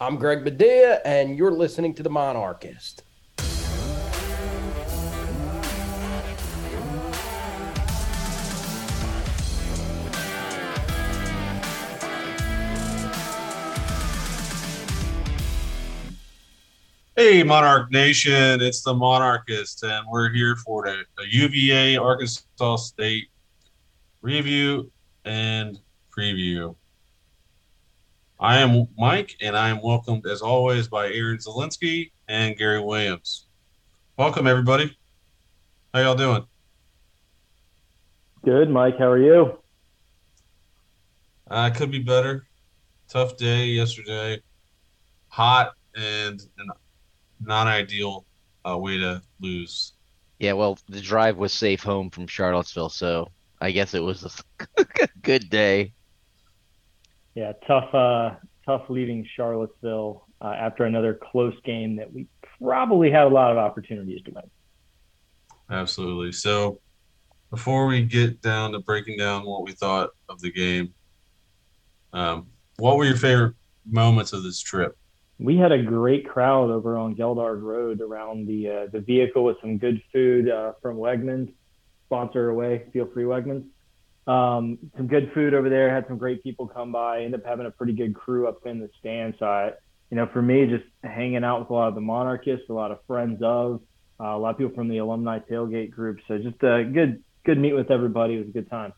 I'm Greg Badea, and you're listening to The Monarchist. Hey, Monarch Nation, it's the Monarchist, and we're here for the, a UVA Arkansas State review and preview. I am Mike, and I am welcomed as always by Aaron Zielinski and Gary Williams. Welcome, everybody. How y'all doing? Good, Mike. How are you? I uh, could be better. Tough day yesterday. Hot and an not ideal uh, way to lose. Yeah, well, the drive was safe home from Charlottesville, so I guess it was a good day. Yeah, tough, uh, tough leaving Charlottesville uh, after another close game that we probably had a lot of opportunities to win. Absolutely. So, before we get down to breaking down what we thought of the game, um, what were your favorite moments of this trip? we had a great crowd over on Geldard Road around the uh, the vehicle with some good food uh, from Wegmans. Sponsor away, feel free Wegmans. Um, some good food over there. Had some great people come by. Ended up having a pretty good crew up in the stand. So I, you know, for me, just hanging out with a lot of the monarchists, a lot of friends of, uh, a lot of people from the alumni tailgate group. So just a good good meet with everybody. It was a good time.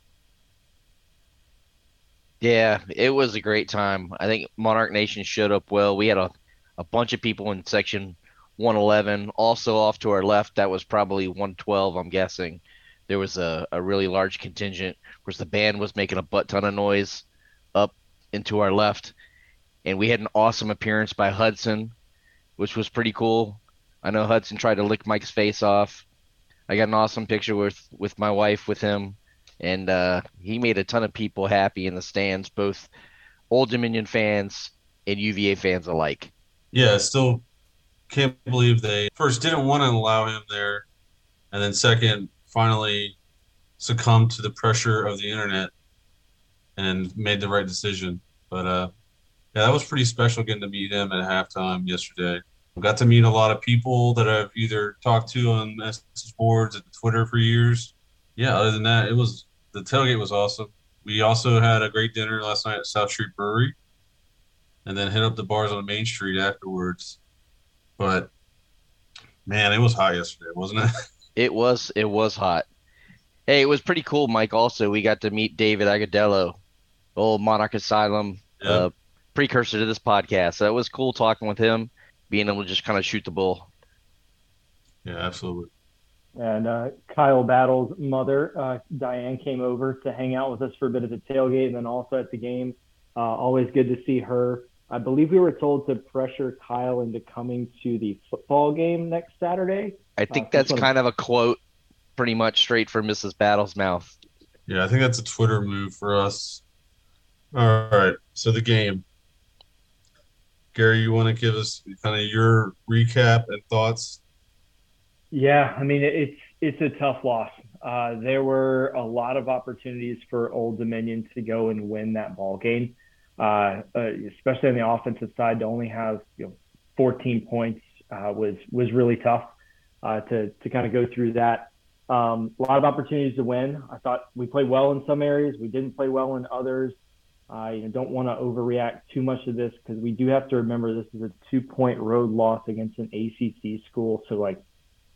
Yeah, it was a great time. I think Monarch Nation showed up well. We had a, a bunch of people in section 111. Also off to our left, that was probably 112, I'm guessing. There was a, a really large contingent. Of course, the band was making a butt ton of noise up into our left. And we had an awesome appearance by Hudson, which was pretty cool. I know Hudson tried to lick Mike's face off. I got an awesome picture with, with my wife with him and uh, he made a ton of people happy in the stands, both Old Dominion fans and UVA fans alike. Yeah, still can't believe they first didn't want to allow him there, and then second, finally succumbed to the pressure of the internet and made the right decision. But uh, yeah, that was pretty special getting to meet him at halftime yesterday. Got to meet a lot of people that I've either talked to on message boards and Twitter for years. Yeah, other than that, it was the tailgate was awesome. We also had a great dinner last night at South Street Brewery, and then hit up the bars on Main Street afterwards. But man, it was hot yesterday, wasn't it? It was. It was hot. Hey, it was pretty cool, Mike. Also, we got to meet David Agadello, old Monarch Asylum, yep. uh, precursor to this podcast. So it was cool talking with him, being able to just kind of shoot the bull. Yeah, absolutely and uh, Kyle Battle's mother, uh, Diane, came over to hang out with us for a bit at the tailgate and then also at the game. Uh, always good to see her. I believe we were told to pressure Kyle into coming to the football game next Saturday. I think uh, that's kind of a quote, pretty much straight from Mrs. Battle's mouth. Yeah, I think that's a Twitter move for us. All right, so the game. Gary, you want to give us kind of your recap and thoughts yeah, I mean it's it's a tough loss. Uh, there were a lot of opportunities for Old Dominion to go and win that ball game, uh, uh, especially on the offensive side. To only have you know 14 points uh, was was really tough uh, to to kind of go through that. Um, a lot of opportunities to win. I thought we played well in some areas. We didn't play well in others. I you know, don't want to overreact too much to this because we do have to remember this is a two point road loss against an ACC school. So like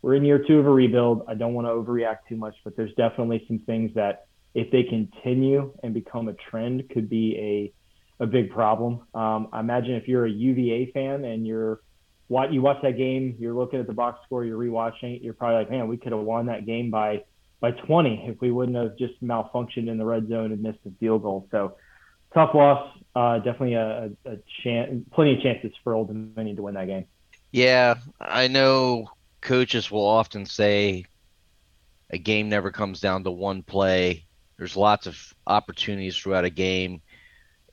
we're in year two of a rebuild. I don't want to overreact too much, but there's definitely some things that if they continue and become a trend could be a a big problem. Um, I imagine if you're a UVA fan and you're you watch that game, you're looking at the box score, you're rewatching it, you're probably like, man, we could have won that game by by 20 if we wouldn't have just malfunctioned in the red zone and missed the field goal. So tough loss. Uh, definitely a, a, a chance, plenty of chances for Old Dominion to win that game. Yeah, I know coaches will often say a game never comes down to one play. There's lots of opportunities throughout a game,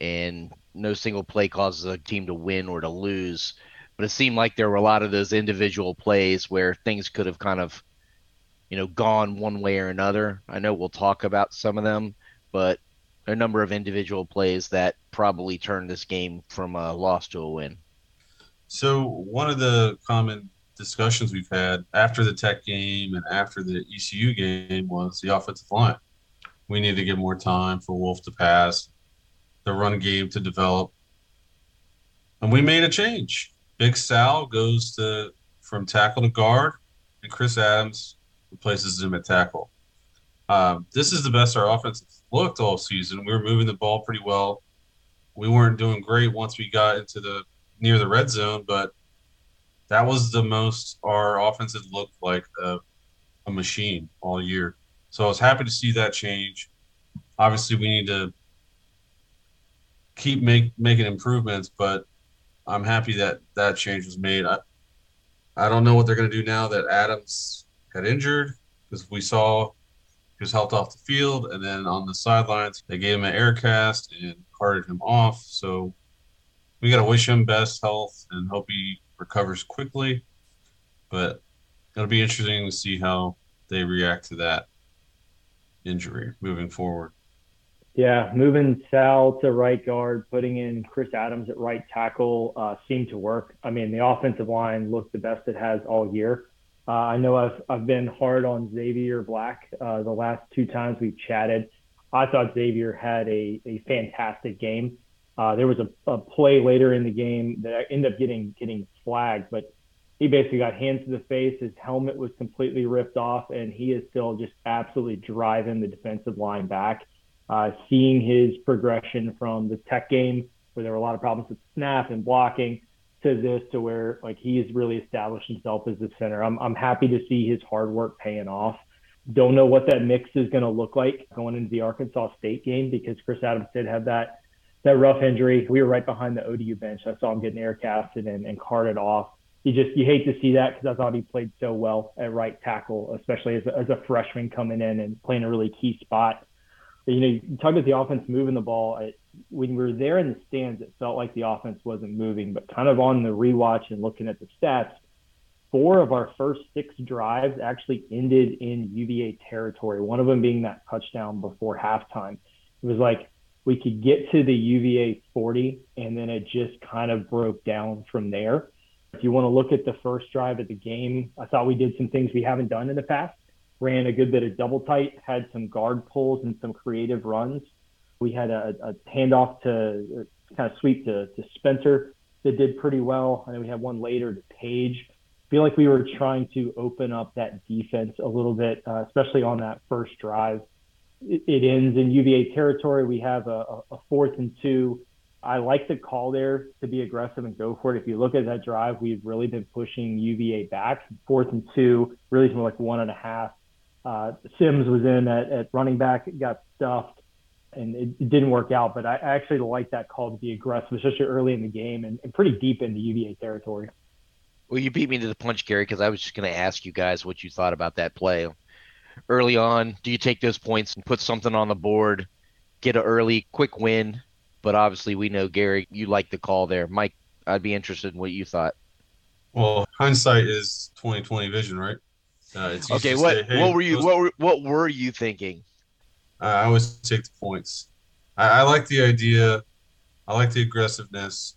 and no single play causes a team to win or to lose. But it seemed like there were a lot of those individual plays where things could have kind of, you know, gone one way or another. I know we'll talk about some of them, but a number of individual plays that probably turned this game from a loss to a win. So one of the common discussions we've had after the Tech game and after the ECU game was the offensive line. We need to give more time for Wolf to pass, the run game to develop, and we made a change. Big Sal goes to from tackle to guard, and Chris Adams replaces him at tackle. Um, this is the best our offense looked all season. We were moving the ball pretty well. We weren't doing great once we got into the near the red zone, but that was the most our offense had looked like a, a machine all year. So I was happy to see that change. Obviously, we need to keep make, making improvements, but I'm happy that that change was made. I, I don't know what they're going to do now that Adams got injured because we saw he was helped off the field, and then on the sidelines they gave him an air cast and carted him off. So we got to wish him best health and hope he recovers quickly. But it'll be interesting to see how they react to that injury moving forward. Yeah, moving Sal to right guard, putting in Chris Adams at right tackle uh, seemed to work. I mean, the offensive line looked the best it has all year. Uh, I know I've I've been hard on Xavier Black uh, the last two times we've chatted. I thought Xavier had a, a fantastic game. Uh, there was a, a play later in the game that ended up getting getting flagged, but he basically got hands to the face. His helmet was completely ripped off, and he is still just absolutely driving the defensive line back. Uh, seeing his progression from the tech game, where there were a lot of problems with snap and blocking, to this, to where like he has really established himself as the center. I'm I'm happy to see his hard work paying off. Don't know what that mix is going to look like going into the Arkansas State game because Chris Adams did have that that rough injury. We were right behind the ODU bench. I saw him getting air casted and, and carted off. You just you hate to see that because I thought he played so well at right tackle, especially as a, as a freshman coming in and playing a really key spot. You know, you talk about the offense moving the ball. It, when we were there in the stands, it felt like the offense wasn't moving. But kind of on the rewatch and looking at the stats, four of our first six drives actually ended in UVA territory. One of them being that touchdown before halftime. It was like we could get to the UVA 40, and then it just kind of broke down from there. If you want to look at the first drive of the game, I thought we did some things we haven't done in the past. Ran a good bit of double tight, had some guard pulls and some creative runs. We had a, a handoff to kind of sweep to, to Spencer that did pretty well. And then we had one later to Page. Feel like we were trying to open up that defense a little bit, uh, especially on that first drive it, ends in UVA territory. We have a, a fourth and two. I like the call there to be aggressive and go for it. If you look at that drive, we've really been pushing UVA back. Fourth and two, really more like one and a half. Uh, Sims was in at, at running back, got stuffed, and it, it, didn't work out. But I actually like that call to be aggressive, especially early in the game and, and pretty deep into UVA territory. Well, you beat me to the punch, Gary, because I was just going to ask you guys what you thought about that play early on? Do you take those points and put something on the board, get an early quick win? But obviously, we know Gary, you like the call there. Mike, I'd be interested in what you thought. Well, hindsight is twenty twenty vision, right? Uh, okay, what say, hey, what were you what were what were you thinking? I always take the points. I, I like the idea. I like the aggressiveness.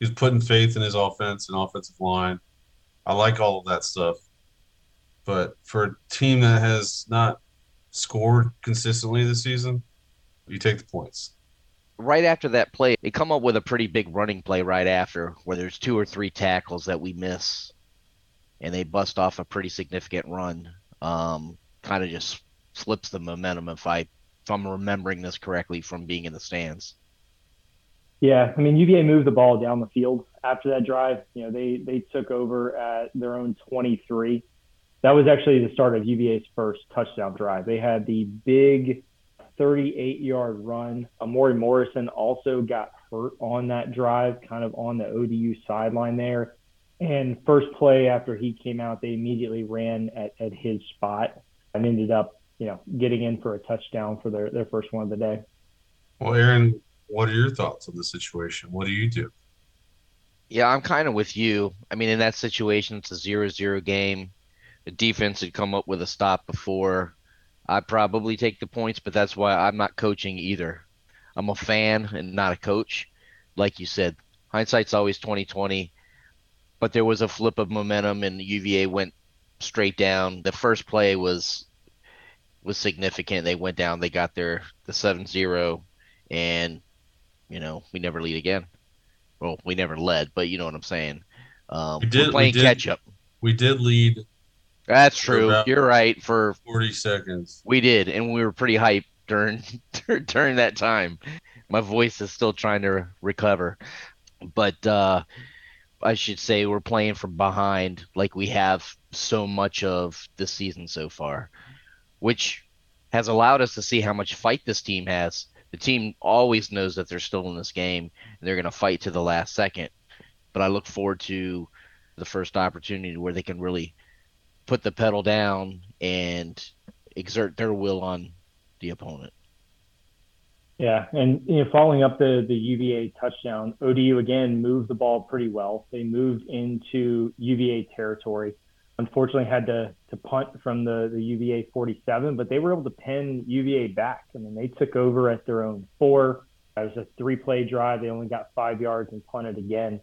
He's putting faith in his offense and offensive line. I like all of that stuff. But for a team that has not scored consistently this season, you take the points. Right after that play, they come up with a pretty big running play right after where there's two or three tackles that we miss and they bust off a pretty significant run. Um, kind of just flips the momentum if I if I'm remembering this correctly from being in the stands. Yeah, I mean UVA moved the ball down the field after that drive. You know, they they took over at their own 23 that was actually the start of UVA's first touchdown drive. They had the big 38 yard run. Amori Morrison also got hurt on that drive, kind of on the ODU sideline there. And first play after he came out, they immediately ran at, at his spot and ended up, you know, getting in for a touchdown for their, their first one of the day. Well, Aaron, what are your thoughts on the situation? What do you do? Yeah, I'm kind of with you. I mean, in that situation, it's a zero-zero game the defense had come up with a stop before, I'd probably take the points, but that's why I'm not coaching either. I'm a fan and not a coach. Like you said, hindsight's always 2020. But there was a flip of momentum and UVA went straight down. The first play was was significant. They went down, they got their the 7-0 and you know, we never lead again. Well, we never led, but you know what I'm saying. Um, We did- we're playing we did- catch up. We did lead That's true. You're right. For 40 seconds. we did, and we were pretty hyped during during that time. My voice is still trying to recover, but uh, I should say we're playing from behind like we have so much of this season so far, which has allowed us to see how much fight this team has. The team always knows that they're still in this game and they're going to fight to the last second. But I look forward to the first opportunity where they can really put the pedal down and exert their will on the opponent. Yeah, and you know, following up the the UVA touchdown, ODU again moved the ball pretty well. They moved into UVA territory. Unfortunately, had to to punt from the the UVA 47, but they were able to pin UVA back. I mean, they took over at their own four. It was a three play drive. They only got five yards and punted again.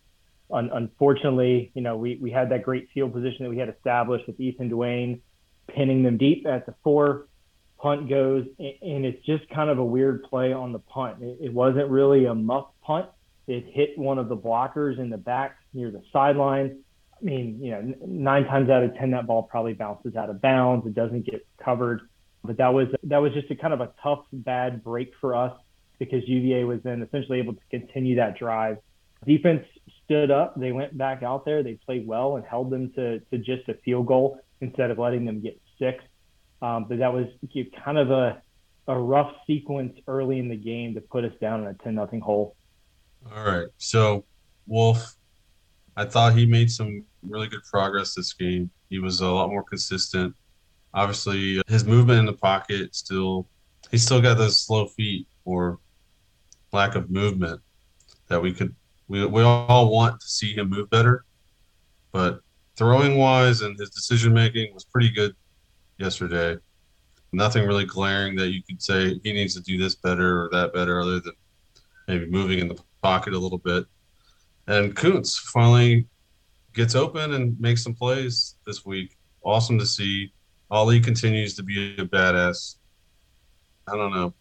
Un- unfortunately, you know, we we had that great field position that we had established with Ethan Duane pinning them deep at the four punt goes, and it's just kind of a weird play on the punt. It, wasn't really a muff punt. It hit one of the blockers in the back near the sideline. I mean, you know, nine times out of ten, that ball probably bounces out of bounds. It doesn't get covered. But that was that was just a kind of a tough, bad break for us because UVA was then essentially able to continue that drive. Defense stood up. They went back out there. They played well and held them to to just a field goal instead of letting them get six. Um, but that was kind of a a rough sequence early in the game to put us down in a 10 nothing hole. All right. So, Wolf, I thought he made some really good progress this game. He was a lot more consistent. Obviously, his movement in the pocket still, he's still got those slow feet or lack of movement that we could, we, we all want to see him move better. But throwing wise and his decision making was pretty good yesterday. Nothing really glaring that you could say he needs to do this better or that better, other than maybe moving in the pocket a little bit. And Kuntz finally gets open and makes some plays this week. Awesome to see. Ali continues to be a badass. I don't know.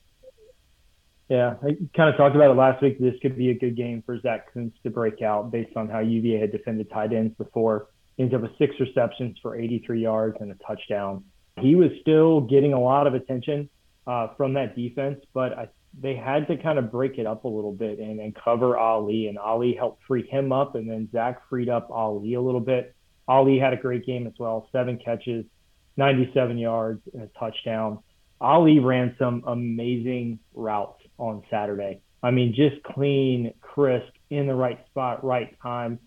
Yeah, I kind of talked about it last week. This could be a good game for Zach Kuntz to break out based on how UVA had defended tight ends before. He ends up with six receptions for 83 yards and a touchdown. He was still getting a lot of attention uh, from that defense, but I, they had to kind of break it up a little bit and, and cover Ali. And Ali helped free him up, and then Zach freed up Ali a little bit. Ali had a great game as well seven catches, 97 yards, and a touchdown. Ali ran some amazing routes on Saturday. I mean, just clean, crisp, in the right spot, right time.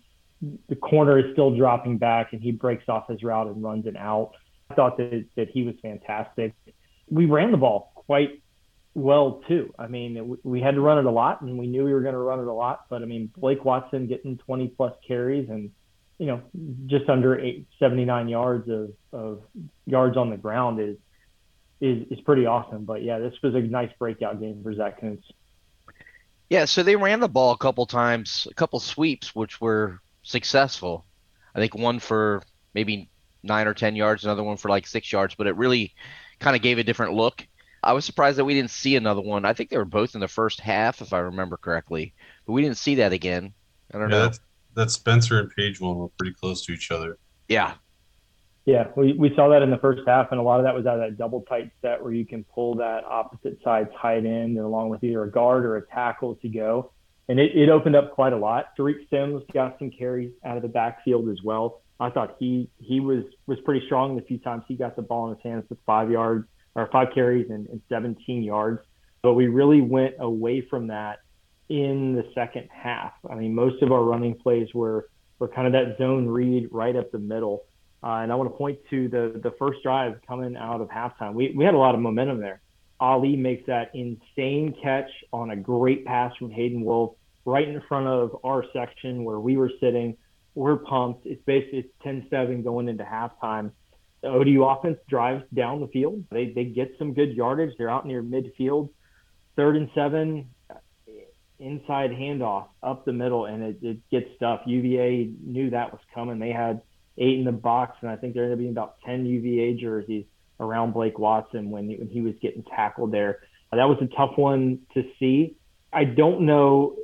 The corner is still dropping back, and he breaks off his route and runs it out. Thought that, that he was fantastic. We ran the ball quite well, too. I mean, we had to run it a lot, and we knew we were going to run it a lot. But I mean, Blake Watson getting 20 plus carries and, you know, just under eight, 79 yards of, of yards on the ground is, is, is pretty awesome. But yeah, this was a nice breakout game for Zach Kuntz. Yeah, so they ran the ball a couple times, a couple sweeps, which were successful. I think one for maybe nine or 10 yards, another one for like six yards, but it really kind of gave a different look. I was surprised that we didn't see another one. I think they were both in the first half, if I remember correctly, but we didn't see that again. I don't Yeah, know. that's, that Spencer and Page one were pretty close to each other. Yeah, Yeah, we, we saw that in the first half, and a lot of that was out of that double tight set where you can pull that opposite side tight end along with either a guard or a tackle to go. And it, it opened up quite a lot. Tariq Sims got some carries out of the backfield as well. I thought he he was was pretty strong the few times he got the ball in his hands with five yards or five carries and, and 17 yards. But we really went away from that in the second half. I mean, most of our running plays were were kind of that zone read right up the middle. Uh, and I want to point to the the first drive coming out of halftime. We we had a lot of momentum there. Ali makes that insane catch on a great pass from Hayden Wolf right in front of our section where we were sitting. We're pumped. It's basically 10-7 going into halftime. The ODU offense drives down the field. They they get some good yardage. They're out near midfield. Third and seven. inside handoff up the middle, and it, it gets stuff. UVA knew that was coming. They had eight in the box, and I think there ended up being about 10 UVA jerseys around Blake Watson when he, when he was getting tackled there. That was a tough one to see. I don't know.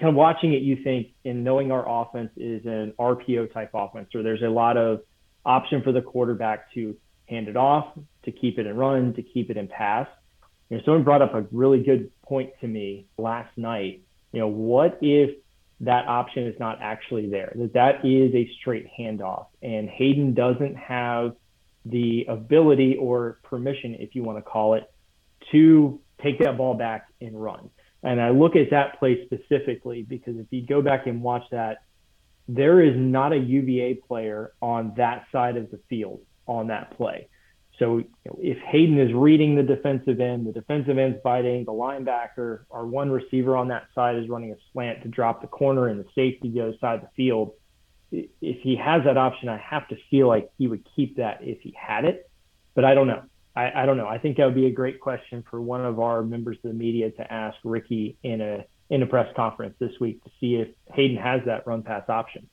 Kind of watching it, you think, and knowing our offense is an RPO type offense, or there's a lot of option for the quarterback to hand it off, to keep it and run, to keep it in pass. You know, someone brought up a really good point to me last night. You know, what if that option is not actually there? That that is a straight handoff, and Hayden doesn't have the ability or permission, if you want to call it, to take that ball back and run. And I look at that play specifically because if you go back and watch that, there is not a UVA player on that side of the field on that play. So if Hayden is reading the defensive end, the defensive end's biting, the linebacker, our one receiver on that side is running a slant to drop the corner, and the safety goes side of the field. If he has that option, I have to feel like he would keep that if he had it, but I don't know. I, I don't know. I think that would be a great question for one of our members of the media to ask Ricky in a in a press conference this week to see if Hayden has that run pass option.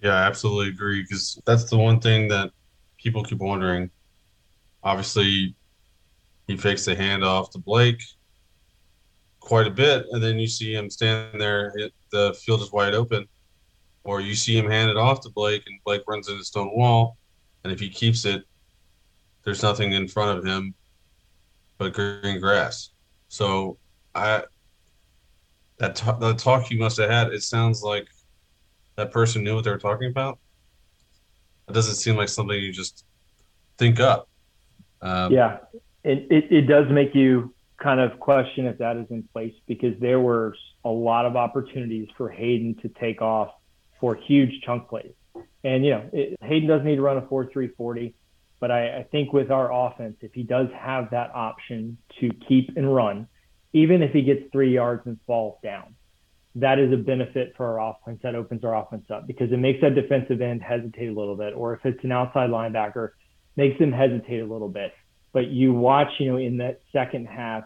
Yeah, I absolutely agree because that's the one thing that people keep wondering. Obviously, he fakes the handoff to Blake quite a bit, and then you see him standing there. It, the field is wide open, or you see him hand it off to Blake, and Blake runs into stone wall, and if he keeps it, there's nothing in front of him but green grass. So I that t- the talk you must have had, it sounds like that person knew what they were talking about. It doesn't seem like something you just think up. Um, yeah, it, it, it does make you kind of question if that is in place because there were a lot of opportunities for Hayden to take off for huge chunk plays. And, you know, it, Hayden doesn't need to run a 4 3 40. But I, I think with our offense, if he does have that option to keep and run, even if he gets three yards and falls down, that is a benefit for our offense. That opens our offense up because it makes that defensive end hesitate a little bit. Or if it's an outside linebacker, makes them hesitate a little bit. But you watch, you know, in that second half,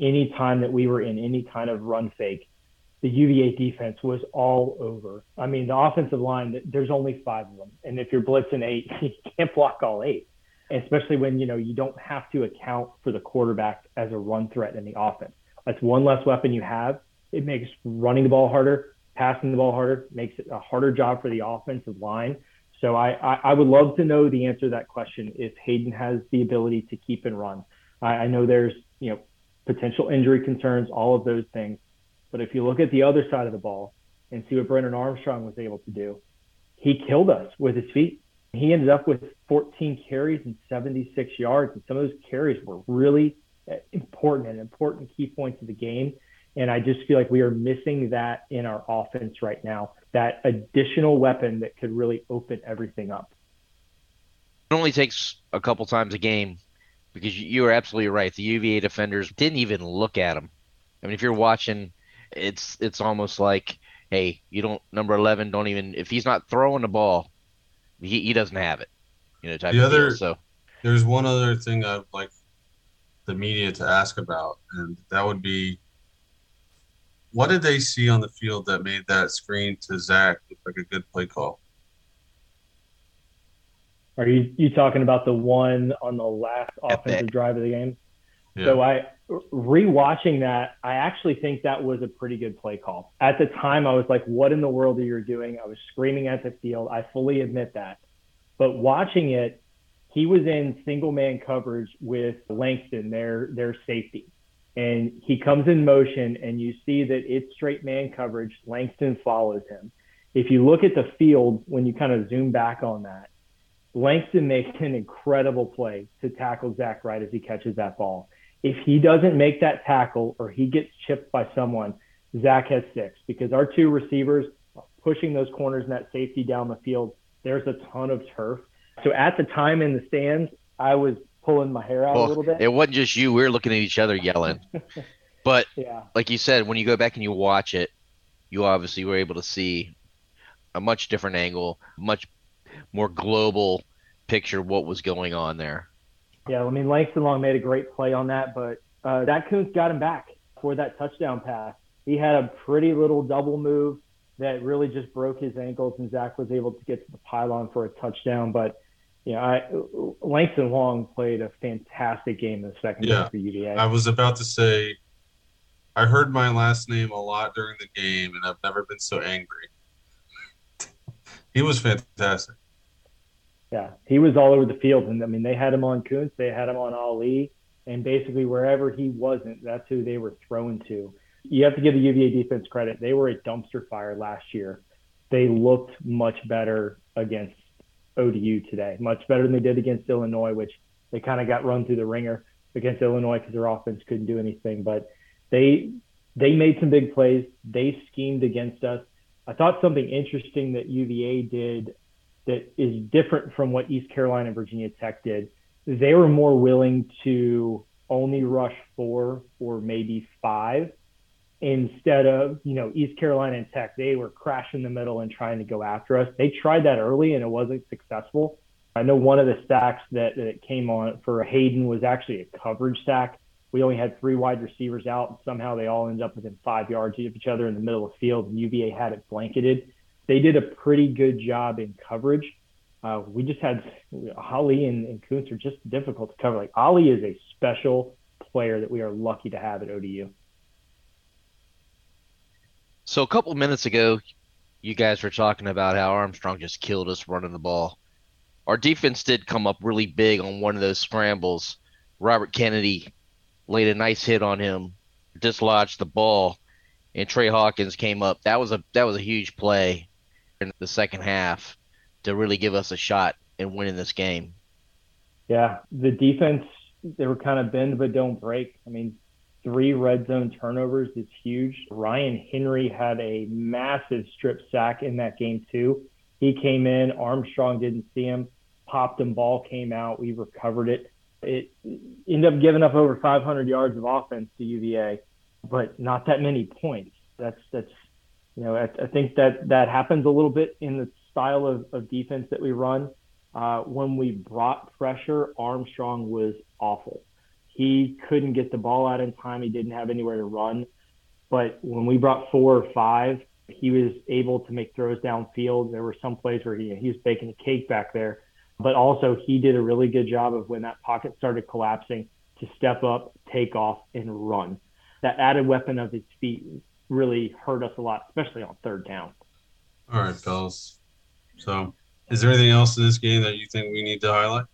any time that we were in any kind of run fake, the UVA defense was all over. I mean, the offensive line, there's only five of them. And if you're blitzing eight, you can't block all eight especially when you know you don't have to account for the quarterback as a run threat in the offense. That's one less weapon you have. It makes running the ball harder, passing the ball harder, makes it a harder job for the offensive line. So I, I, I would love to know the answer to that question if Hayden has the ability to keep and run. I, I know there's you know potential injury concerns, all of those things. But if you look at the other side of the ball and see what Brennan Armstrong was able to do, he killed us with his feet. He ended up with 14 carries and 76 yards, and some of those carries were really uh, important and important key points of the game. And I just feel like we are missing that in our offense right now, that additional weapon that could really open everything up. It only takes a couple times a game because you are absolutely right. The UVA defenders didn't even look at him. I mean, if you're watching, it's it's almost like, hey, you don't number eleven don't even if he's not throwing the ball, he, he doesn't have it. You know, type the of other, deal. So there's one other thing I'd like the media to ask about, and that would be what did they see on the field that made that screen to Zach look like a good play call? Are you you talking about the one on the last offensive drive of the game? Yeah. So I rewatching that, I actually think that was a pretty good play call. At the time, I was like, "What in the world are you doing?" I was screaming at the field. I fully admit that, but watching it, he was in single man coverage with Langston, their their safety, and he comes in motion, and you see that it's straight man coverage. Langston follows him. If you look at the field when you kind of zoom back on that, Langston makes an incredible play to tackle Zach Wright as he catches that ball if he doesn't make that tackle or he gets chipped by someone, Zach has six because our two receivers are pushing those corners and that safety down the field, there's a ton of turf. So at the time in the stands, I was pulling my hair out well, a little bit. It wasn't just you. We were looking at each other yelling. but yeah. like you said, when you go back and you watch it, you obviously were able to see a much different angle, much more global picture of what was going on there. Yeah, I mean Langston Long made a great play on that, but uh, that Kuntz got him back for that touchdown pass. he had a pretty little double move that really just broke his ankles, and Zach was able to get to the pylon for a touchdown. But you know, I, Langston Long played a fantastic game in the second Yeah. half for UVA. I was about to say, I heard my last name a lot during the game, and I've never been so angry. he was fantastic. Yeah, he was all over the field, and I mean, they had him on Kuntz, they had him on Ali, and basically wherever he wasn't, that's who they were thrown to. You have to give the UVA defense credit; they were a dumpster fire last year. They looked much better against ODU today, much better than they did against Illinois, which they kind of got run through the ringer against Illinois because their offense couldn't do anything. But they they made some big plays. They schemed against us. I thought something interesting that UVA did that is different from what East Carolina and Virginia Tech did. They were more willing to only rush four or maybe five instead of, you know, East Carolina and Tech. They were crashing the middle and trying to go after us. They tried that early and it wasn't successful. I know one of the stacks that, that came on for Hayden was actually a coverage stack. We only had three wide receivers out, and somehow they all ended up within five yards of each other in the middle of the field, and UVA had it blanketed they did a pretty good job in coverage. Uh, we just had Ali and, and are just difficult to cover. Like Ali is a special player that we are lucky to have at ODU. So a couple minutes ago, you guys were talking about how Armstrong just killed us running the ball. Our defense did come up really big on one of those scrambles. Robert Kennedy laid a nice hit on him, dislodged the ball, and Trey Hawkins came up. That was a that was a huge play in the second half to really give us a shot in winning this game. Yeah, the defense they were kind of bend but don't break. I mean, three red zone turnovers is huge. Ryan Henry had a massive strip sack in that game too. He came in, Armstrong didn't see him, popped him, ball came out, we recovered it. It ended up giving up over 500 yards of offense to UVA, but not that many points. That's that's you know I, I think that that happens a little bit in the style of, of defense that we run. Uh, when we brought pressure, Armstrong was awful. He couldn't get the ball out in time. He didn't have anywhere to run. But when we brought four or five, he was able to make throws downfield. There were some plays where he, he was baking a cake back there. But also, he did a really good job of when that pocket started collapsing to step up, take off, and run. That added weapon of his feet really hurt us a lot, especially on third down. All right, fellas. So, is there anything else in this game that you think we need to highlight?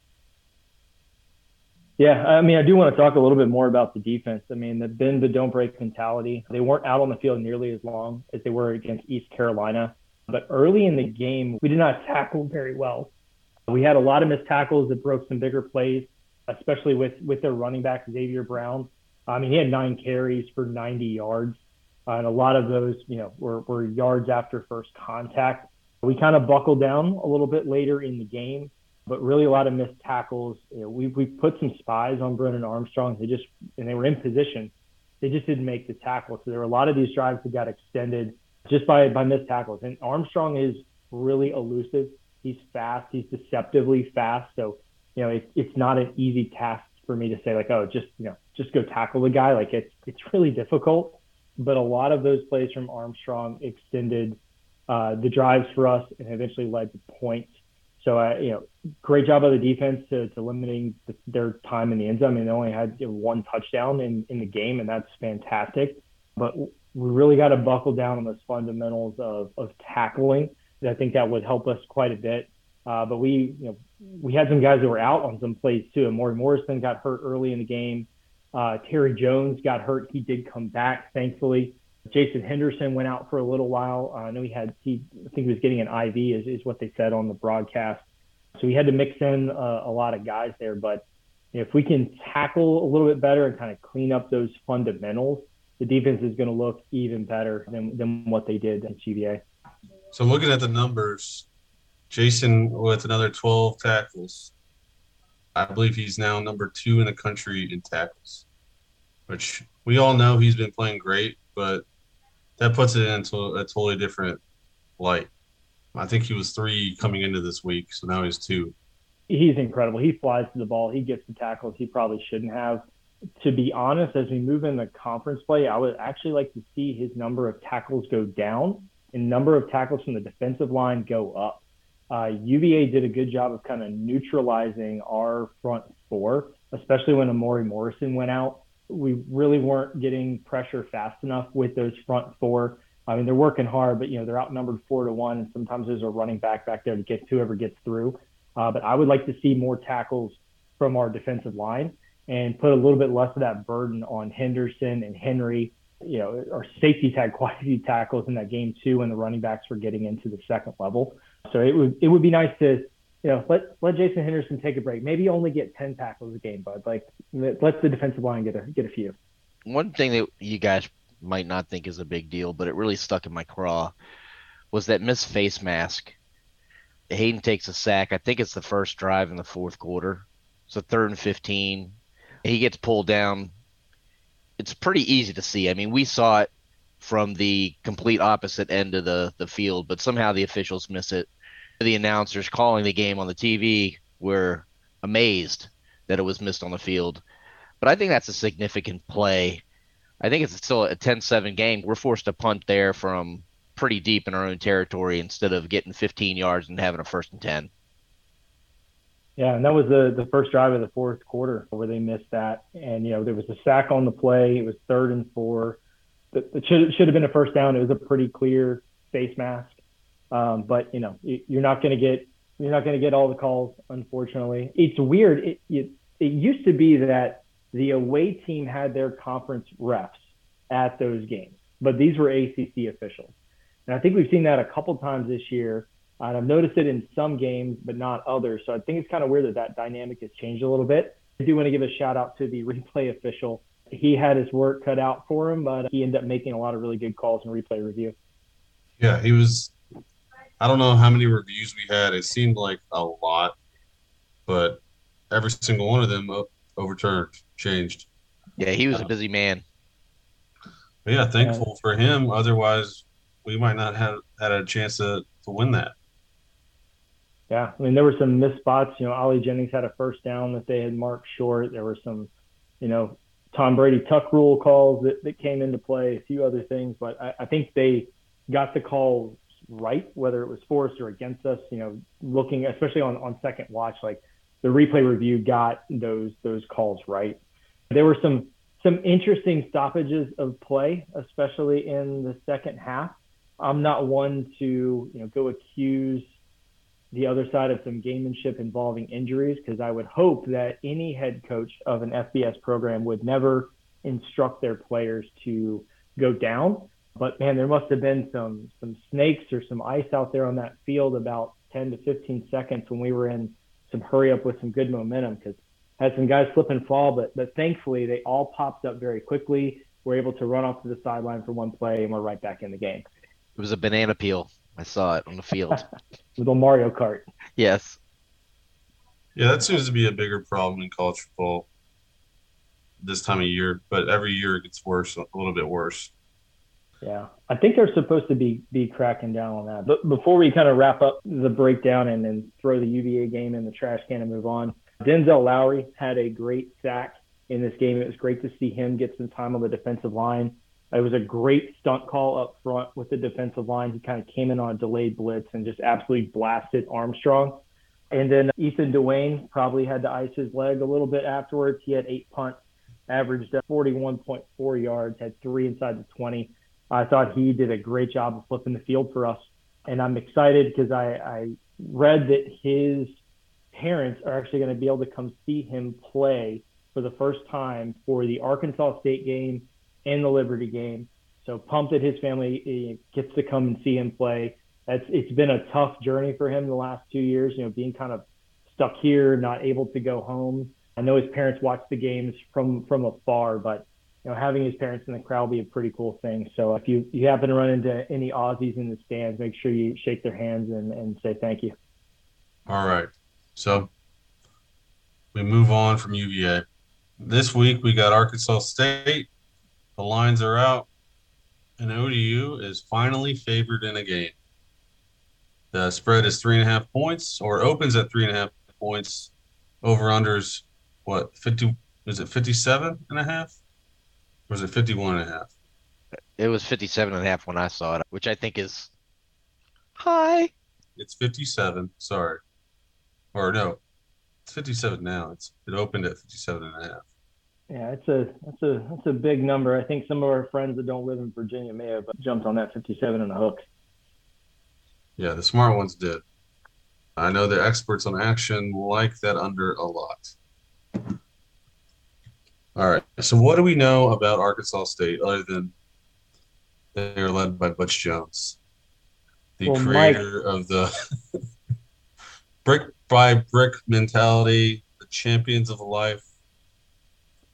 Yeah, I mean, I do want to talk a little bit more about the defense. I mean, the bend but don't break mentality. They weren't out on the field nearly as long as they were against East Carolina. But early in the game, we did not tackle very well. We had a lot of missed tackles that broke some bigger plays, especially with with their running back Xavier Brown. I mean, he had nine carries for 90 yards, uh, and a lot of those, you know, were, were yards after first contact. We kind of buckled down a little bit later in the game, but really a lot of missed tackles. You know, we we put some spies on Brennan Armstrong. They just and they were in position. They just didn't make the tackle. So there were a lot of these drives that got extended just by by missed tackles. And Armstrong is really elusive. He's fast. He's deceptively fast. So you know, it, it's not an easy task for me to say like, oh, just you know, just go tackle the guy. Like it's it's really difficult. But a lot of those plays from Armstrong extended uh, the drives for us and eventually led to points. So, uh, you know, great job of the defense to, to limiting the, their time in the end zone. I mean, they only had one touchdown in, in the game, and that's fantastic. But we really got to buckle down on those fundamentals of, of tackling. I think that would help us quite a bit. Uh, but we, you know, we had some guys that were out on some plays too. And Maury Morrison got hurt early in the game. Uh, Terry Jones got hurt. He did come back, thankfully. Jason Henderson went out for a little while. Uh, I know he had, he, I think he was getting an IV, is, is what they said on the broadcast. So we had to mix in uh, a lot of guys there. But if we can tackle a little bit better and kind of clean up those fundamentals, the defense is going to look even better than, than what they did at UVA. So, looking at the numbers, Jason with another 12 tackles. I believe he's now number two in the country in tackles, which we all know he's been playing great, but that puts it into a totally different light. I think he was three coming into this week, so now he's two. He's incredible. He flies to the ball. He gets the tackles he probably shouldn't have. to be honest, as we move into conference play, I would actually like to see his number of tackles go down and number of tackles from the defensive line go up. Uh, UVA did a good job of kind of neutralizing our front four, especially when Amori Morrison went out. We really weren't getting pressure fast enough with those front four. I mean, they're working hard, but you know they're outnumbered four to one, and sometimes there's a running back back there to get whoever gets through. Uh, but I would like to see more tackles from our defensive line and put a little bit less of that burden on Henderson and Henry. You know, our safeties had quite a few tackles in that game too, when the running backs were getting into the second level. So it would it would be nice to you know let let Jason Henderson take a break. Maybe only get ten tackles a game, but like let the defensive line get a get a few. One thing that you guys might not think is a big deal, but it really stuck in my craw was that Miss face mask. Hayden takes a sack. I think it's the first drive in the fourth quarter. So third and 15. He gets pulled down. It's pretty easy to see. I mean, we saw it from the complete opposite end of the, the field, but somehow the officials miss it. The announcers calling the game on the TV were amazed that it was missed on the field. But I think that's a significant play I think it's still a 10-7 game. We're forced to punt there from pretty deep in our own territory instead of getting 15 yards and having a first and 10. Yeah, and that was the the first drive of the fourth quarter where they missed that, and you know there was a sack on the play. It was third and four. It should should have been a first down. It was a pretty clear face mask, um, but you know you're not going to get you're not going to get all the calls. Unfortunately, it's weird. It, it it used to be that the away team had their conference refs at those games, but these were ACC officials. And I think we've seen that a couple times this year. And I've noticed it in some games, but not others. So I think it's kind of weird that that dynamic has changed a little bit. I do want to give a shout out to the replay official. He had his work cut out for him, but he ended up making a lot of really good calls in replay review. Yeah, he was. I don't know how many reviews we had. It seemed like a lot, but every single one of them overturned, changed. Yeah, he was a uh, busy man. But yeah, thankful yeah. for him. Otherwise, we might not have had a chance to, to win that. Yeah, I mean, there were some missed spots. You know, Ali Jennings had a first down that they had marked short. There were some, you know, Tom Brady tuck rule calls that, that came into play, a few other things. But I, I think they got the calls right, whether it was forced or against us. You know, looking especially on on second watch, like the replay review got those those calls right. There were some some interesting stoppages of play, especially in the second half. I'm not one to you know go accuse the other side of some gamemanship involving injuries because I would hope that any head coach of an FBS program would never instruct their players to go down. But man, there must have been some some snakes or some ice out there on that field about 10 to 15 seconds when we were in some hurry up with some good momentum because had some guys slip and fall, but but thankfully they all popped up very quickly. We're able to run off to the sideline for one play, and we're right back in the game. It was a banana peel. I saw it on the field. Little Mario Kart. Yes. Yeah, that seems to be a bigger problem in college football this time of year, but every year it gets worse, a little bit worse. Yeah, I think they're supposed to be be cracking down on that. But before we kind of wrap up the breakdown and then throw the UVA game in the trash can and move on, Denzel Lowry had a great sack in this game. It was great to see him get some time on the defensive line. It was a great stunt call up front with the defensive line. He kind of came in on a delayed blitz and just absolutely blasted Armstrong. And then Ethan Duane probably had to ice his leg a little bit afterwards. He had eight punts, averaged uh, 41.4 yards, had three inside the 20 I thought he did a great job of flipping the field for us. And I'm excited because I, I read that his parents are actually going to be able to come see him play for the first time for the Arkansas State game and the Liberty game. So pumped that his family eh, gets to come and see him play. That's it's been a tough journey for him the last two years. You know, being kind of stuck here, not able to go home. I know his parents watch the games from from afar, but you know, having his parents in the crowd will be a pretty cool thing. So if you, you happen to run into any Aussies in the stands, make sure you shake their hands and, and say thank you. All right. So we move on from UVA. This week we got Arkansas State. The lines are out, and ODU is finally favored in a game. The spread is three and a half points, or opens at three and a half points. Over unders, what, 50, is it 57 and a half? Or is it 51 and a half? It was 57 and a half when I saw it, which I think is high. It's 57. Sorry. Or no, it's 57 now. It's it opened at 57 and a half. Yeah, it's a that's a that's a big number. I think some of our friends that don't live in Virginia may have jumped on that 57 and a hook. Yeah, the smart ones did. I know the experts on action like that under a lot. All right. So what do we know about Arkansas State other than they are led by Butch Jones, the Well, creator of the brick by brick mentality, the champions of life,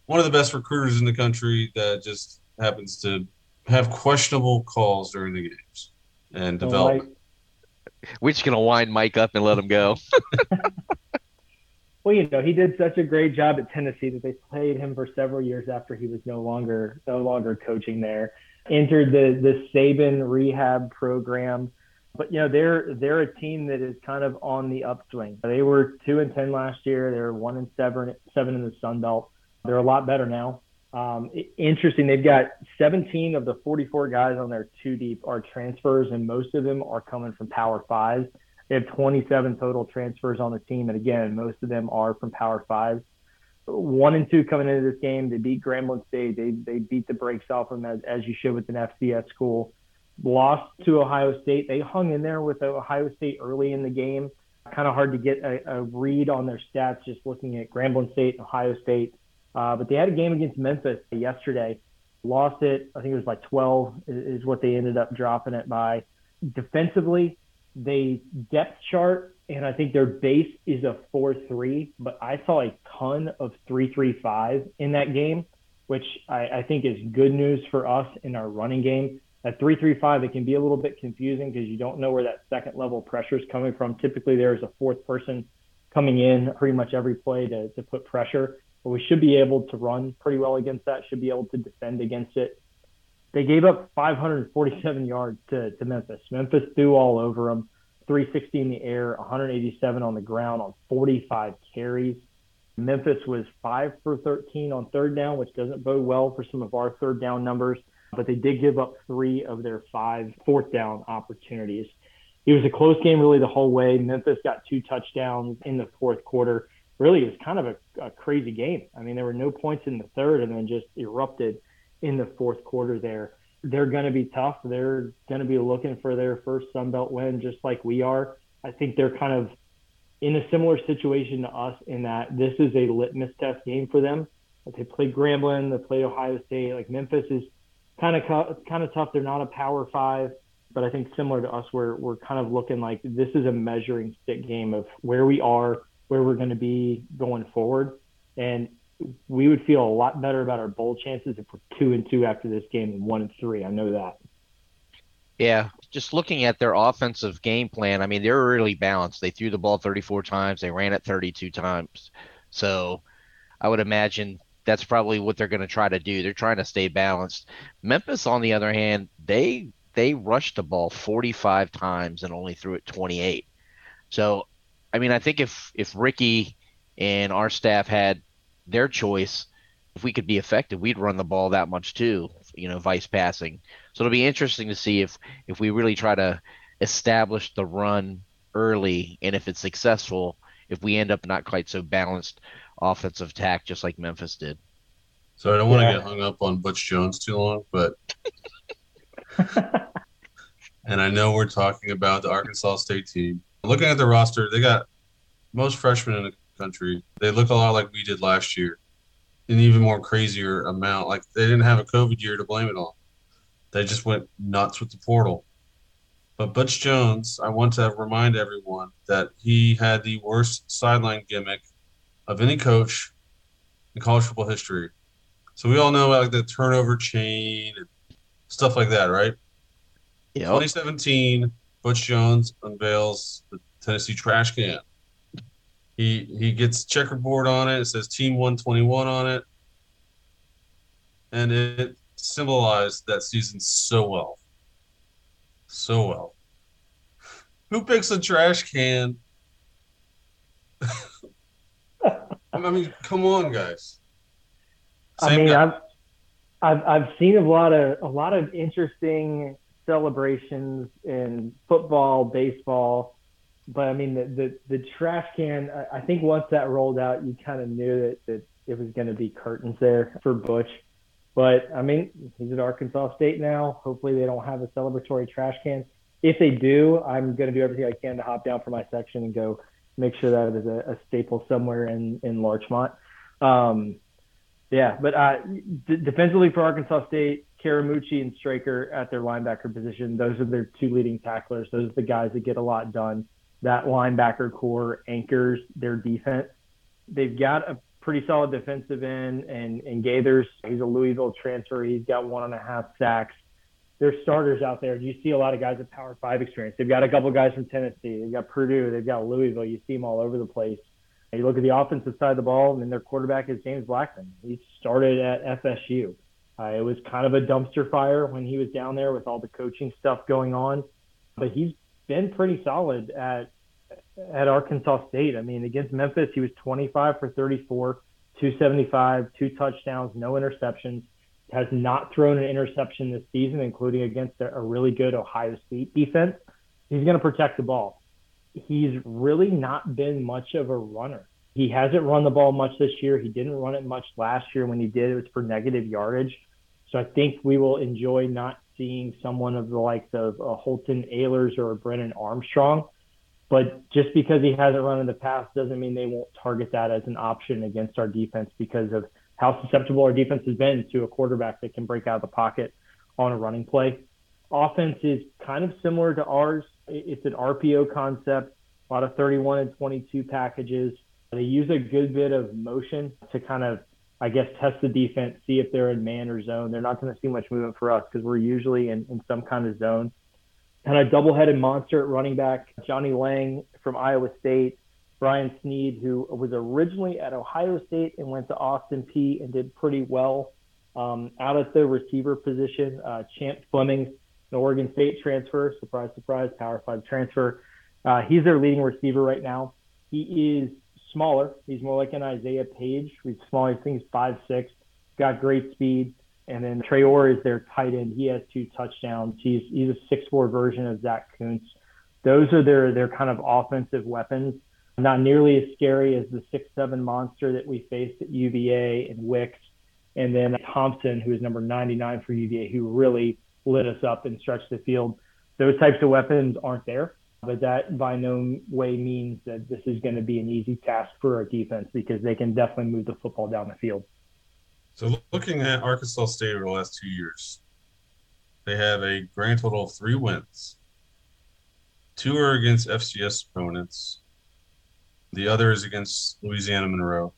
one of the best recruiters in the country that just happens to have questionable calls during the games and Well, development. We're just gonna wind Mike up and let him go. Well, you know, he did such a great job at Tennessee that they played him for several years after he was no longer no longer coaching there. Entered the the Saban rehab program, but you know they're they're a team that is kind of on the upswing. They were two and ten last year. They're one and seven seven in the Sun Belt. They're a lot better now. Um, interesting. They've got 17 of the 44 guys on their two deep are transfers, and most of them are coming from Power Fives. They have 27 total transfers on the team, and again, most of them are from Power Fives. One and two coming into this game, they beat Grambling State. They they beat the brakes off them as, as you should with an FCS school. Lost to Ohio State. They hung in there with Ohio State early in the game. Kind of hard to get a, a read on their stats just looking at Grambling State and Ohio State. Uh, but they had a game against Memphis yesterday. Lost it. I think it was by 12 is, what they ended up dropping it by. Defensively, they depth chart, and I think their base is a 4 3, but I saw a ton of 3 3 5 in that game, which I, I think is good news for us in our running game. At 3 3 5, it can be a little bit confusing because you don't know where that second level pressure is coming from. Typically, there is a fourth person coming in pretty much every play to, to put pressure, but we should be able to run pretty well against that, should be able to defend against it. They gave up 547 yards to, to Memphis. Memphis threw all over them. 360 in the air, 187 on the ground on 45 carries. Memphis was five for 13 on third down, which doesn't bode well for some of our third down numbers, but they did give up three of their five fourth down opportunities. It was a close game really the whole way. Memphis got two touchdowns in the fourth quarter. Really, it was kind of a, a crazy game. I mean, there were no points in the third and then just erupted in the fourth quarter there they're going to be tough. They're going to be looking for their first Sun Belt win, just like we are. I think they're kind of in a similar situation to us in that this is a litmus test game for them. They played Grambling, they played Ohio State. Like Memphis is kind of kind of tough. They're not a Power Five, but I think similar to us, we're we're kind of looking like this is a measuring stick game of where we are, where we're going to be going forward, and we would feel a lot better about our bowl chances if we're two and two after this game and one and three. I know that. Yeah, just looking at their offensive game plan, I mean, they're really balanced. They threw the ball 34 times, they ran it 32 times. So I would imagine that's probably what they're going to try to do. They're trying to stay balanced. Memphis, on the other hand, they they rushed the ball 45 times and only threw it 28. So, I mean, I think if if Ricky and our staff had their choice, if we could be effective, we'd run the ball that much too, you know, vice passing. So it'll be interesting to see if if we really try to establish the run early and if it's successful, if we end up not quite so balanced offensive attack just like Memphis did. So I don't want to Yeah. get hung up on Butch Jones too long, but and I know we're talking about the Arkansas State team. Looking at the roster, they got most freshmen in the country. They look a lot like we did last year, an even more crazier amount. Like they didn't have a COVID year to blame it on. They just went nuts with the portal. But Butch Jones, I want to remind everyone that he had the worst sideline gimmick of any coach in college football history. So we all know like the turnover chain and stuff like that, right? Know, 2017, Butch Jones unveils the Tennessee trash can. He he gets checkerboard on it. It says Team 121 on it, and it symbolized that season so well, so well. Who picks a trash can? I mean, come on, guys. I mean, guy. I've, I've I've seen a lot of a lot of interesting celebrations in football, baseball, but I mean the the, the trash can. I, think once that rolled out, you kind of knew that that it was going to be curtains there for Butch. But I mean, he's at Arkansas State now. Hopefully, they don't have a celebratory trash can. If they do, I'm going to do everything I can to hop down for my section and go make sure that it is a, a staple somewhere in in Larchmont. Um, yeah, but uh, d- defensively for Arkansas State, Karamucci and Straker at their linebacker position. Those are their two leading tacklers. Those are the guys that get a lot done. That linebacker core anchors their defense. They've got a pretty solid defensive end, and and Gaithers, he's a Louisville transfer. He's got one and a half sacks. There's starters out there. You see a lot of guys with Power Five experience. They've got a couple guys from Tennessee. They've got Purdue. They've got Louisville. You see them all over the place. And You look at the offensive side of the ball, and their quarterback is James Blackman. He started at FSU. Uh, it was kind of a dumpster fire when he was down there with all the coaching stuff going on, but he's been pretty solid at at Arkansas State. I mean, against Memphis, he was 25 for 34, 275, two touchdowns, no interceptions. Has not thrown an interception this season, including against a, a really good Ohio State defense. He's going to protect the ball he's really not been much of a runner. He hasn't run the ball much this year. He didn't run it much last year. When he did, it was for negative yardage. So I think we will enjoy not seeing someone of the likes of Holton Ahlers or Brennan Armstrong. But just because he hasn't run in the past doesn't mean they won't target that as an option against our defense because of how susceptible our defense has been to a quarterback that can break out of the pocket on a running play. Offense is kind of similar to ours. It's an RPO concept, a lot of 31 and 22 packages. They use a good bit of motion to kind of, I guess, test the defense, see if they're in man or zone. They're not going to see much movement for us because we're usually in, in some kind of zone. And a double-headed monster at running back, Johnnie Lang from Iowa State, Brian Snead, who was originally at Ohio State and went to Austin Peay and did pretty well um, out at the receiver position. Uh, Champ Fleming, an Oregon State transfer, surprise, surprise, Power Five transfer. Uh, he's their leading receiver right now. He is smaller. He's more like an Isaiah Page. He's small. I think he's five six. Got great speed. And then Trey is their tight end. He has two touchdowns. He's he's a six four version of Zach Kuntz. Those are their their kind of offensive weapons. Not nearly as scary as the six seven monster that we faced at UVA and Wicks. And then Thompson, who is number 99 for UVA, who really lit us up and stretched the field. Those types of weapons aren't there, but that by no way means that this is going to be an easy task for our defense because they can definitely move the football down the field. So looking at Arkansas State over the last two years, they have a grand total of three wins. Two are against FCS opponents. The other is against Louisiana Monroe.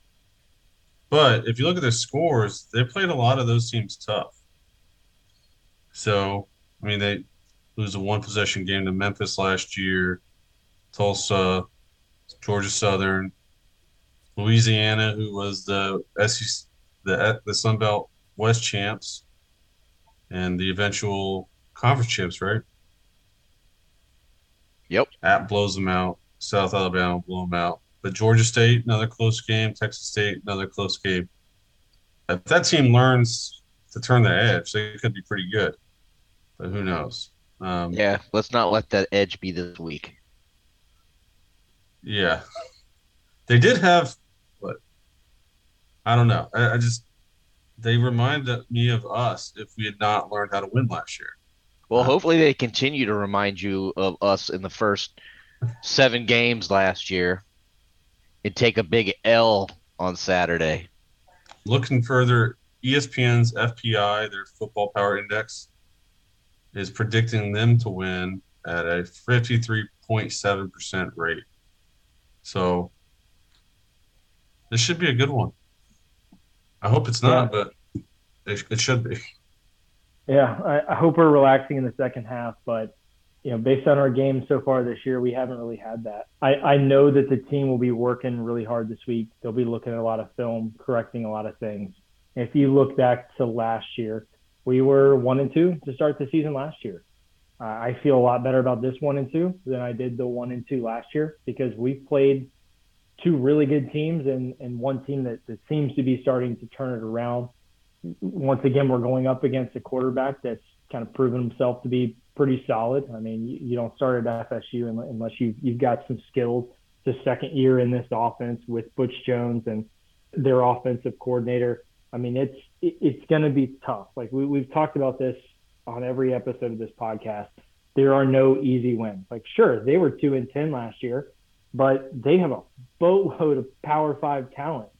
But if you look at their scores, they played a lot of those teams tough. So, I mean, they lose a one possession game to Memphis last year, Tulsa, Georgia Southern, Louisiana, who was the SEC, the the Sun Belt West champs, and the eventual conference champs, right? Yep. App blows them out. South Alabama blow them out. But Georgia State, another close game. Texas State, another close game. If that team learns to turn the edge, they could be pretty good. But who knows? Um, Yeah, let's not let that edge be this week. Yeah. They did have, but I don't know. I, I just, they remind me of us if we had not learned how to win last year. Well, hopefully they continue to remind you of us in the first seven games last year and take a big L on Saturday. Looking further, ESPN's FPI, their football power index, is predicting them to win at a 53.7% rate. So this should be a good one. I hope it's not, but it, it should be. Yeah, I, I hope we're relaxing in the second half, but you know, based on our games so far this year, we haven't really had that. I, I know that the team will be working really hard this week. They'll be looking at a lot of film, correcting a lot of things. If you look back to last year, we were one and two to start the season last year. Uh, I feel a lot better about this one and two than I did the one and two last year because we've played two really good teams and, and one team that, that seems to be starting to turn it around. once again, we're going up against a quarterback that's kind of proven himself to be pretty solid. I mean, you, you don't start at FSU unless you you've got some skills. The second year in this offense with Butch Jones and their offensive coordinator. I mean, it's it, it's going to be tough. Like we, we've talked about this on every episode of this podcast. There are no easy wins. Like, sure, they were two and ten last year, but they have a boatload of Power Five talent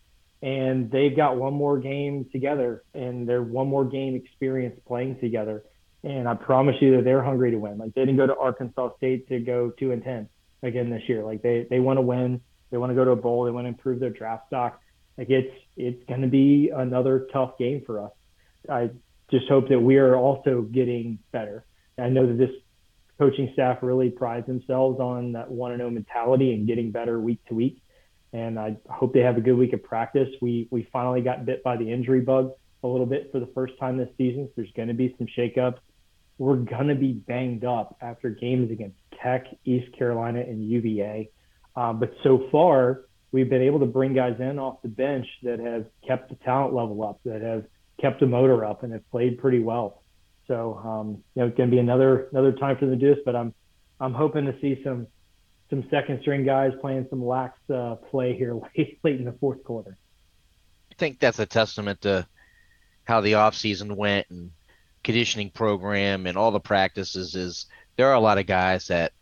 and they've got one more game together and they're one more game experience playing together. And I promise you that they're hungry to win. Like they didn't go to Arkansas State to go two and ten again this year. Like they they want to win. They want to go to a bowl. They want to improve their draft stock. Like it's it's going to be another tough game for us. I just hope that we are also getting better. I know that this coaching staff really prides themselves on that one and zero mentality and getting better week to week and I hope they have a good week of practice. We we finally got bit by the injury bug a little bit for the first time this season. So there's going to be some shakeups. We're going to be banged up after games against Tech, East Carolina, and UVA. Um, but so far, we've been able to bring guys in off the bench that have kept the talent level up, that have kept the motor up, and have played pretty well. So um, you know, it's going to be another another time for them to do this. But I'm I'm hoping to see some some second string guys playing some lax uh, play here late, late in the fourth quarter. I think that's a testament to how the offseason went and conditioning program and all the practices is there are a lot of guys that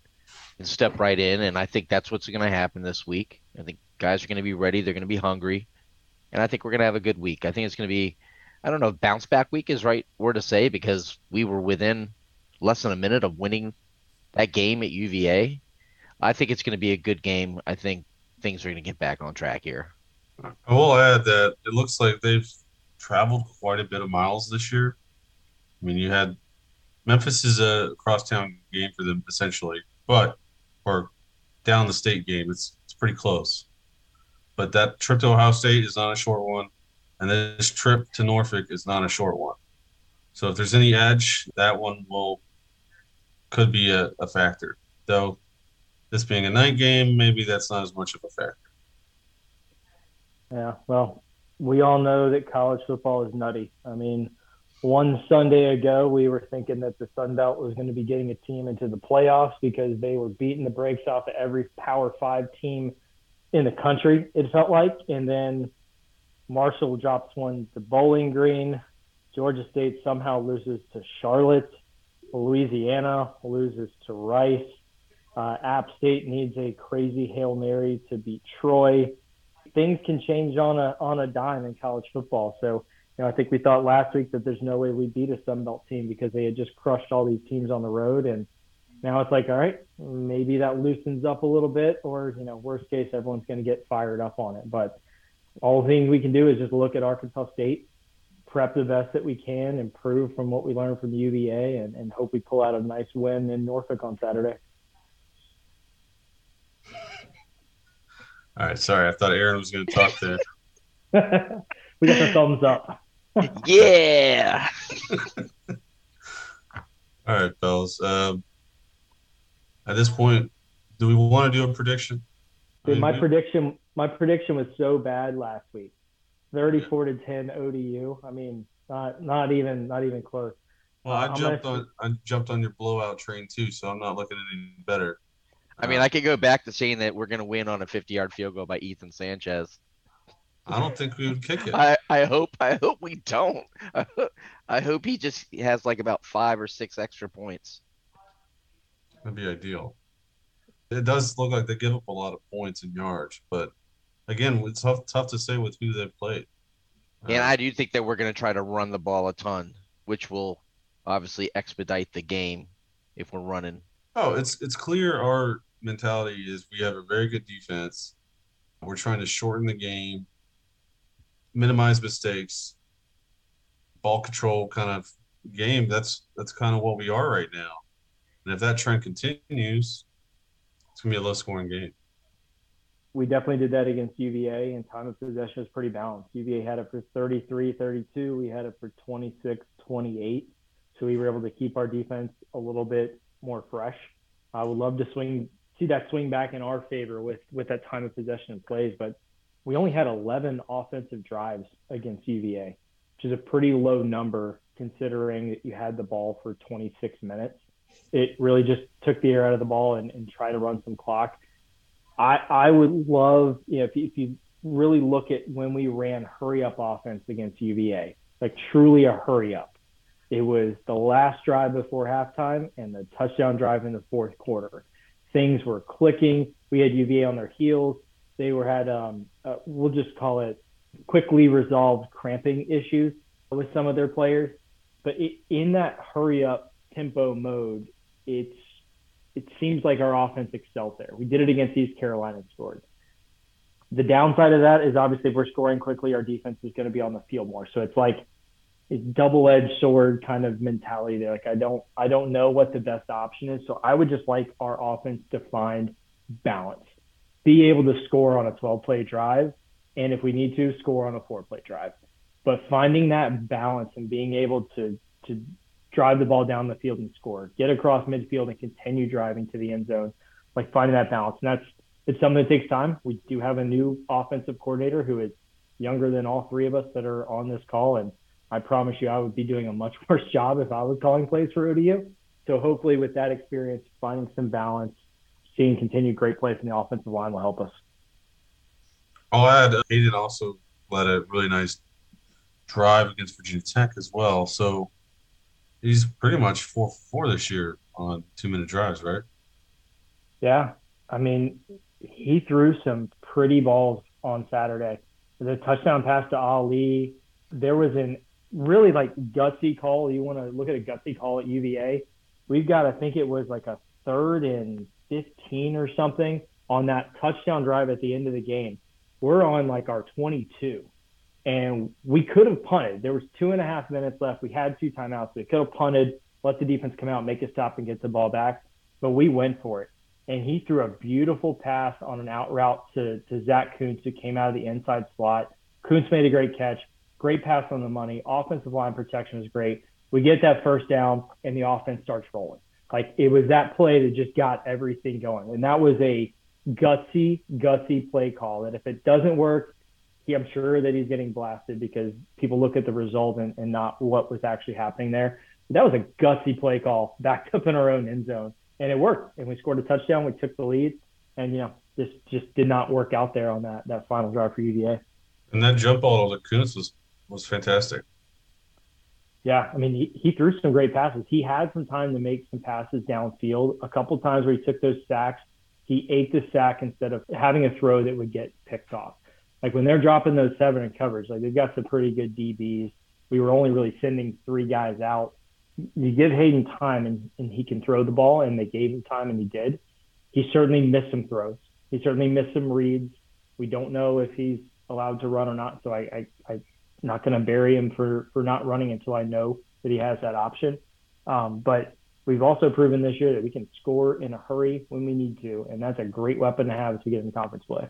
can step right in and I think that's what's going to happen this week. I think guys are going to be ready, they're going to be hungry, and I think we're going to have a good week. I think it's going to be I don't know if bounce back week is right word to say because we were within less than a minute of winning that game at UVA I think it's going to be a good game. I think things are going to get back on track here. I will add that it looks like they've traveled quite a bit of miles this year. I mean, you had Memphis is a crosstown game for them essentially, but or down the state game, it's it's pretty close. But that trip to Ohio State is not a short one, and this trip to Norfolk is not a short one. So if there's any edge, that one will could be a, a factor. Though this being a night game, maybe that's not as much of a factor. Yeah, well, we all know that college football is nutty. I mean, one Sunday ago, we were thinking that the Sun Belt was going to be getting a team into the playoffs because they were beating the brakes off of every Power Five team in the country, it felt like. And then Marshall drops one to Bowling Green. Georgia State somehow loses to Charlotte. Louisiana loses to Rice. Uh, App State needs a crazy hail mary to beat Troy. Things can change on a on a dime in college football. So, you know, I think we thought last week that there's no way we beat a Sun Belt team because they had just crushed all these teams on the road, and now it's like, all right, maybe that loosens up a little bit, or you know, worst case, everyone's going to get fired up on it. But all the things we can do is just look at Arkansas State, prep the best that we can, improve from what we learned from UVA, and, and hope we pull out a nice win in Norfolk on Saturday. All right, sorry. I thought Aaron was going to talk there. we got the thumbs up. yeah. All right, fellas. Um, at this point, do we want to do a prediction? Dude, my prediction, my prediction was so bad last week. Thirty-four to ten ODU. I mean, not not even not even close. Well, I jumped gonna... on I jumped on your blowout train too, so I'm not looking at any better. I mean, I could go back to saying that we're going to win on a 50-yard field goal by Ethan Sanchez. I don't think we would kick it. I, I hope I hope we don't. I hope he just has like about five or six extra points. That'd be ideal. It does look like they give up a lot of points and yards, but again, it's tough tough to say with who they've played. And uh, I do think that we're going to try to run the ball a ton, which will obviously expedite the game if we're running. Oh, it's it's clear our mentality is we have a very good defense. We're trying to shorten the game, minimize mistakes, ball control kind of game. That's that's kind of what we are right now. And if that trend continues, it's gonna be a low scoring game. We definitely did that against UVA, and time of possession was pretty balanced. UVA had it for 33 32. We had it for 26 28. So we were able to keep our defense a little bit more fresh. I would love to swing see that swing back in our favor with with that time of possession and plays. But we only had 11 offensive drives against UVA, which is a pretty low number considering that you had the ball for 26 minutes. It really just took the air out of the ball and, and tried to run some clock. I I would love you know if you, if you really look at when we ran hurry up offense against UVA, like truly a hurry up. It was the last drive before halftime and the touchdown drive in the fourth quarter. Things were clicking. We had UVA on their heels. They were had um, uh, we'll just call it quickly resolved cramping issues with some of their players. But it, in that hurry up tempo mode, it's it seems like our offense excelled there. We did it against East Carolina and scored. The downside of that is obviously if we're scoring quickly, our defense is going to be on the field more. So it's like a double-edged sword kind of mentality there. Like I don't I don't know what the best option is. So I would just like our offense to find balance. Be able to score on a 12-play drive, and if we need to, score on a four-play drive. But finding that balance and being able to to drive the ball down the field and score, get across midfield and continue driving to the end zone, like finding that balance. And that's it's something that takes time. We do have a new offensive coordinator who is younger than all three of us that are on this call, and I promise you, I would be doing a much worse job if I was calling plays for ODU. So hopefully, with that experience, finding some balance, seeing continued great play from the offensive line will help us. I'll add, Hayden also led a really nice drive against Virginia Tech as well. So he's pretty much four four this year on two minute drives, right? Yeah, I mean, he threw some pretty balls on Saturday. The touchdown pass to Ali. There was an really like gutsy call. You want to look at a gutsy call at UVA. We've got, I think it was like a third and 15 or something on that touchdown drive at the end of the game. We're on like our 22 and we could have punted. There was two and a half minutes left. We had two timeouts. We could have punted, let the defense come out, make a stop, and get the ball back. But we went for it, and he threw a beautiful pass on an out route to to Zach Kuntz, who came out of the inside slot. Kuntz made a great catch, great pass on the money. Offensive line protection was great. We get that first down, and the offense starts rolling. Like it was that play that just got everything going, and that was a gutsy, gutsy play call. That if it doesn't work, he, I'm sure that he's getting blasted because people look at the result and, and not what was actually happening there. That was a gutsy play call backed up in our own end zone, and it worked. And we scored a touchdown. We took the lead, and you know this just did not work out there on that that final drive for UVA. And that jump ball to Kuntz was was fantastic. Yeah, I mean he, he threw some great passes. He had some time to make some passes downfield. A couple times where he took those sacks, he ate the sack instead of having a throw that would get picked off like when they're dropping those seven in coverage, like they've got some pretty good DBs. We were only really sending three guys out. You give Hayden time and, and he can throw the ball, and they gave him time and he did. He certainly missed some throws. He certainly missed some reads. We don't know if he's allowed to run or not. So I, I, I'm not going to bury him for, for not running until I know that he has that option. Um, but we've also proven this year that we can score in a hurry when we need to. And that's a great weapon to have as we get into conference play.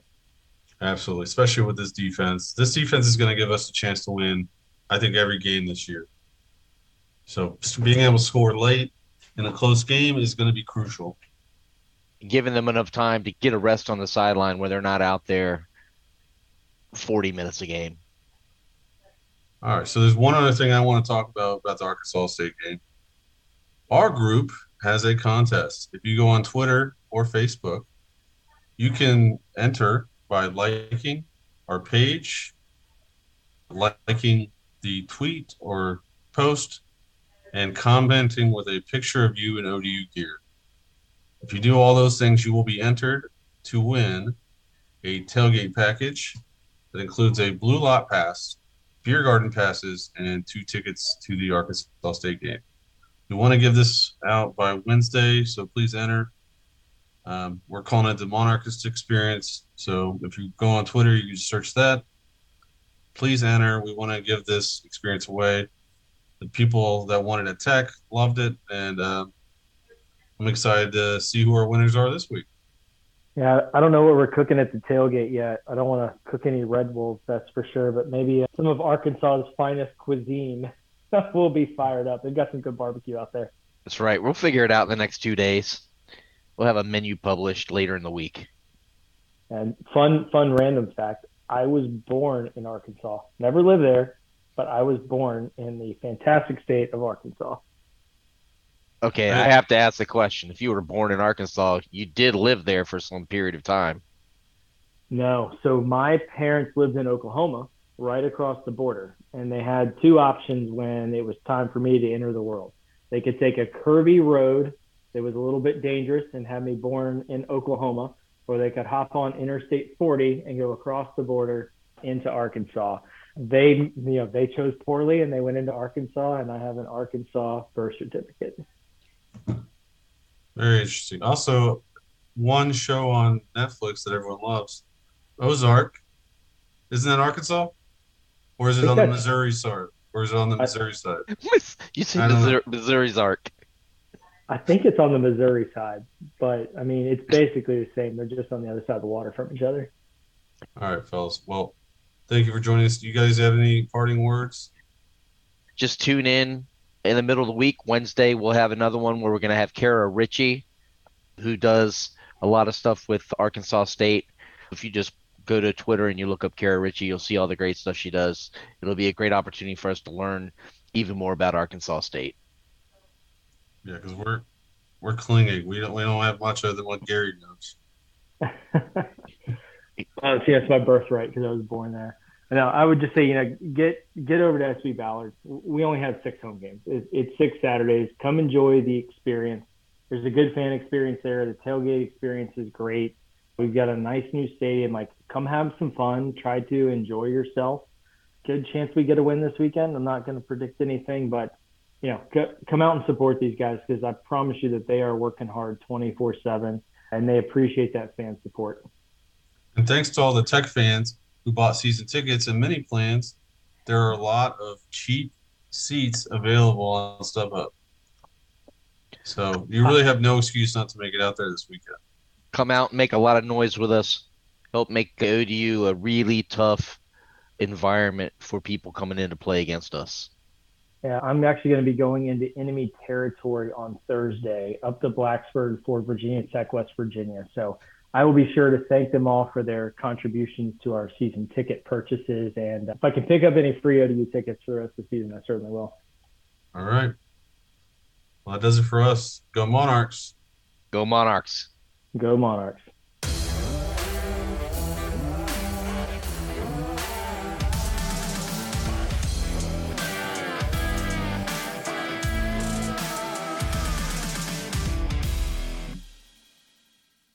Absolutely, especially with this defense. This defense is going to give us a chance to win, I think, every game this year. So being able to score late in a close game is going to be crucial. Giving them enough time to get a rest on the sideline where they're not out there 40 minutes a game. All right. So there's one other thing I want to talk about about the Arkansas State game. Our group has a contest. If you go on Twitter or Facebook, you can enter by liking our page, liking the tweet or post, and commenting with a picture of you in ODU gear. If you do all those things, you will be entered to win a tailgate package that includes a blue lot pass, beer garden passes, and two tickets to the Arkansas State game. We want to give this out by Wednesday, so please enter. Um, we're calling it the Monarchist Experience. So if you go on Twitter, you can search that. Please enter. We want to give this experience away. The people that wanted at Tech loved it, and uh, I'm excited to see who our winners are this week. Yeah, I don't know what we're cooking at the tailgate yet. I don't want to cook any Red Wolves, that's for sure. But maybe uh, some of Arkansas's finest cuisine stuff will be fired up. They've got some good barbecue out there. That's right. We'll figure it out in the next two days. We'll have a menu published later in the week. And fun, fun random fact: I was born in Arkansas. Never lived there, but I was born in the fantastic state of Arkansas. Okay, I have to ask the question. If you were born in Arkansas, you did live there for some period of time. No. So my parents lived in Oklahoma, right across the border, and they had two options when it was time for me to enter the world. They could take a curvy road that was a little bit dangerous and had me born in Oklahoma, where they could hop on Interstate 40 and go across the border into Arkansas. They, you know, they chose poorly and they went into Arkansas, and I have an Arkansas birth certificate. Very interesting. Also, one show on Netflix that everyone loves, Ozark. Isn't that Arkansas? Or is it on the Missouri side? Or is it on the I- Missouri side? You I said don't know. Missouri, Missouri's arc. I think it's on the Missouri side, but I mean, it's basically the same. They're just on the other side of the water from each other. All right, fellas. Well, thank you for joining us. Do you guys have any parting words? Just tune in in the middle of the week. Wednesday, we'll have another one where we're going to have Kara Ritchie, who does a lot of stuff with Arkansas State. If you just go to Twitter and you look up Kara Ritchie, you'll see all the great stuff she does. It'll be a great opportunity for us to learn even more about Arkansas State. Yeah, because we're we're clinging. We don't we don't have much other than what Gary knows. Uh, see, that's my birthright because I was born there. No, I would just say, you know, get get over to SB Ballard. We only have six home games. It, it's six Saturdays. Come enjoy the experience. There's a good fan experience there. The tailgate experience is great. We've got a nice new stadium. Like, come have some fun. Try to enjoy yourself. Good chance we get a win this weekend. I'm not going to predict anything, but you know, c- come out and support these guys because I promise you that they are working hard 24/7 and they appreciate that fan support. And thanks to all the tech fans who bought season tickets and mini plans, there are a lot of cheap seats available on StubHub. So you really have no excuse not to make it out there this weekend. Come out and make a lot of noise with us. Help make ODU a really tough environment for people coming in to play against us. Yeah, I'm actually going to be going into enemy territory on Thursday up to Blacksburg for Virginia Tech, West Virginia. So I will be sure to thank them all for their contributions to our season ticket purchases. And if I can pick up any free ODU tickets for the rest of the season, I certainly will. All right. Well, that does it for us. Go Monarchs. Go Monarchs. Go Monarchs.